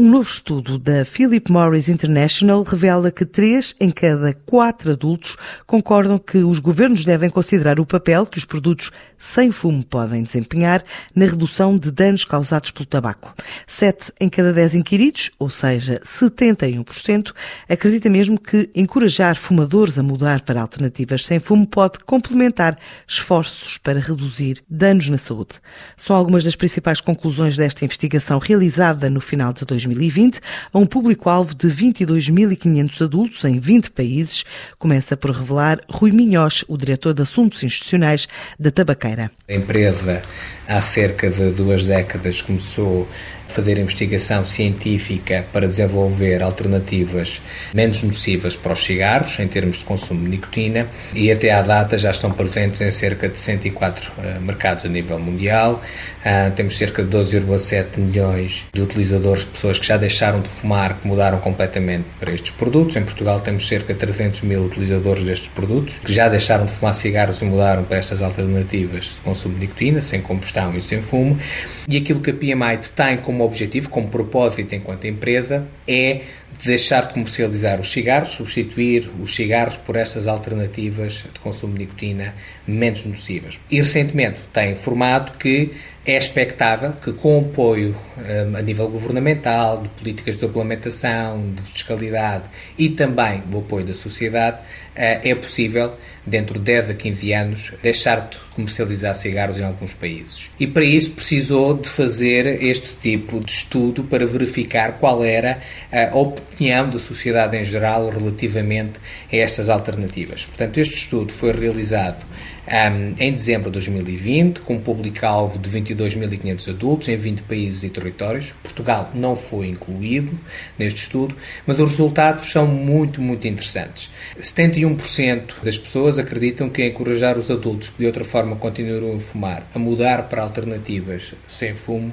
Um novo estudo da Philip Morris International revela que três em cada quatro adultos concordam que os governos devem considerar o papel que os produtos sem fumo podem desempenhar na redução de danos causados pelo tabaco. Sete em cada dez inquiridos, ou seja, 71%, acredita mesmo que encorajar fumadores a mudar para alternativas sem fumo pode complementar esforços para reduzir danos na saúde. São algumas das principais conclusões desta investigação realizada no final de 2020 2020 a um público-alvo de 22.500 adultos em 20 países, começa por revelar Rui Minhós, o diretor de Assuntos Institucionais da Tabaqueira. A empresa, há cerca de duas décadas, começou fazer investigação científica para desenvolver alternativas menos nocivas para os cigarros, em termos de consumo de nicotina, e até à data já estão presentes em cerca de 104 uh, eh, mercados a nível mundial. Uh, temos cerca de 12,7 milhões de utilizadores, de pessoas que já deixaram de fumar, que mudaram completamente para estes produtos. Em Portugal temos cerca de 300 mil utilizadores destes produtos, que já deixaram de fumar cigarros e mudaram para estas alternativas de consumo de nicotina, sem combustão e sem fumo. E aquilo que a PMI tem como objetivo, como propósito enquanto empresa, é deixar de comercializar os cigarros, substituir os cigarros por estas alternativas de consumo de nicotina menos nocivas. E recentemente tem informado que é expectável que, com o apoio um, a nível governamental, de políticas de regulamentação, de fiscalidade e também o apoio da sociedade, uh, é possível, dentro de 10 a 15 anos, deixar de comercializar cigarros em alguns países. E para isso precisou de fazer este tipo de estudo para verificar qual era a opinião da sociedade em geral relativamente a estas alternativas. Portanto, este estudo foi realizado um, em dezembro de 2020, com um público-alvo de 22.500 adultos em 20 países e territórios. Portugal não foi incluído neste estudo, mas os resultados são muito, muito interessantes. 71% das pessoas acreditam que encorajar os adultos que de outra forma continuam a fumar a mudar para alternativas sem fumo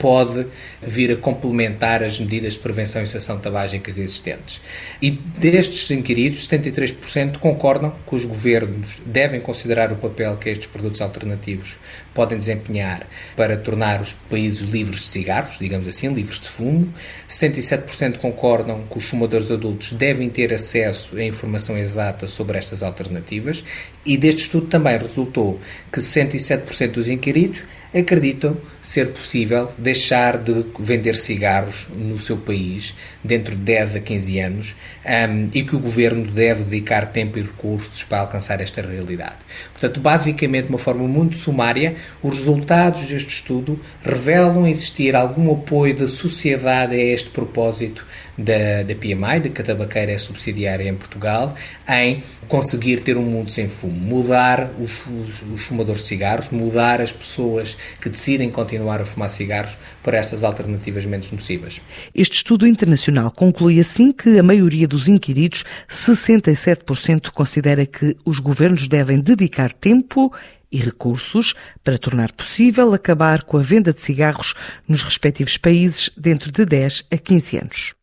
pode vir a complementar as medidas de prevenção e cessação tabágicas existentes. E destes inquiridos, 73% concordam que os governos devem considerar o papel que estes produtos alternativos podem desempenhar para tornar os países livres de cigarros, digamos assim, livres de fumo. 77% concordam que os fumadores adultos devem ter acesso à informação exata sobre estas alternativas. E deste estudo também resultou que 67% dos inquiridos acreditam ser possível deixar de vender cigarros no seu país dentro de 10 a 15 anos um, e que o governo deve dedicar tempo e recursos para alcançar esta realidade. Portanto, basicamente, de uma forma muito sumária, os resultados deste estudo revelam existir algum apoio da sociedade a este propósito da, da PMI, de que a tabaqueira é subsidiária em Portugal, em conseguir ter um mundo sem fumo, mudar os, os, os fumadores de cigarros, mudar as pessoas que decidem continuar a fumar cigarros para estas alternativas menos nocivas. Este estudo internacional conclui assim que a maioria dos inquiridos, 67%, considera que os governos devem dedicar tempo e recursos para tornar possível acabar com a venda de cigarros nos respectivos países dentro de 10 a 15 anos.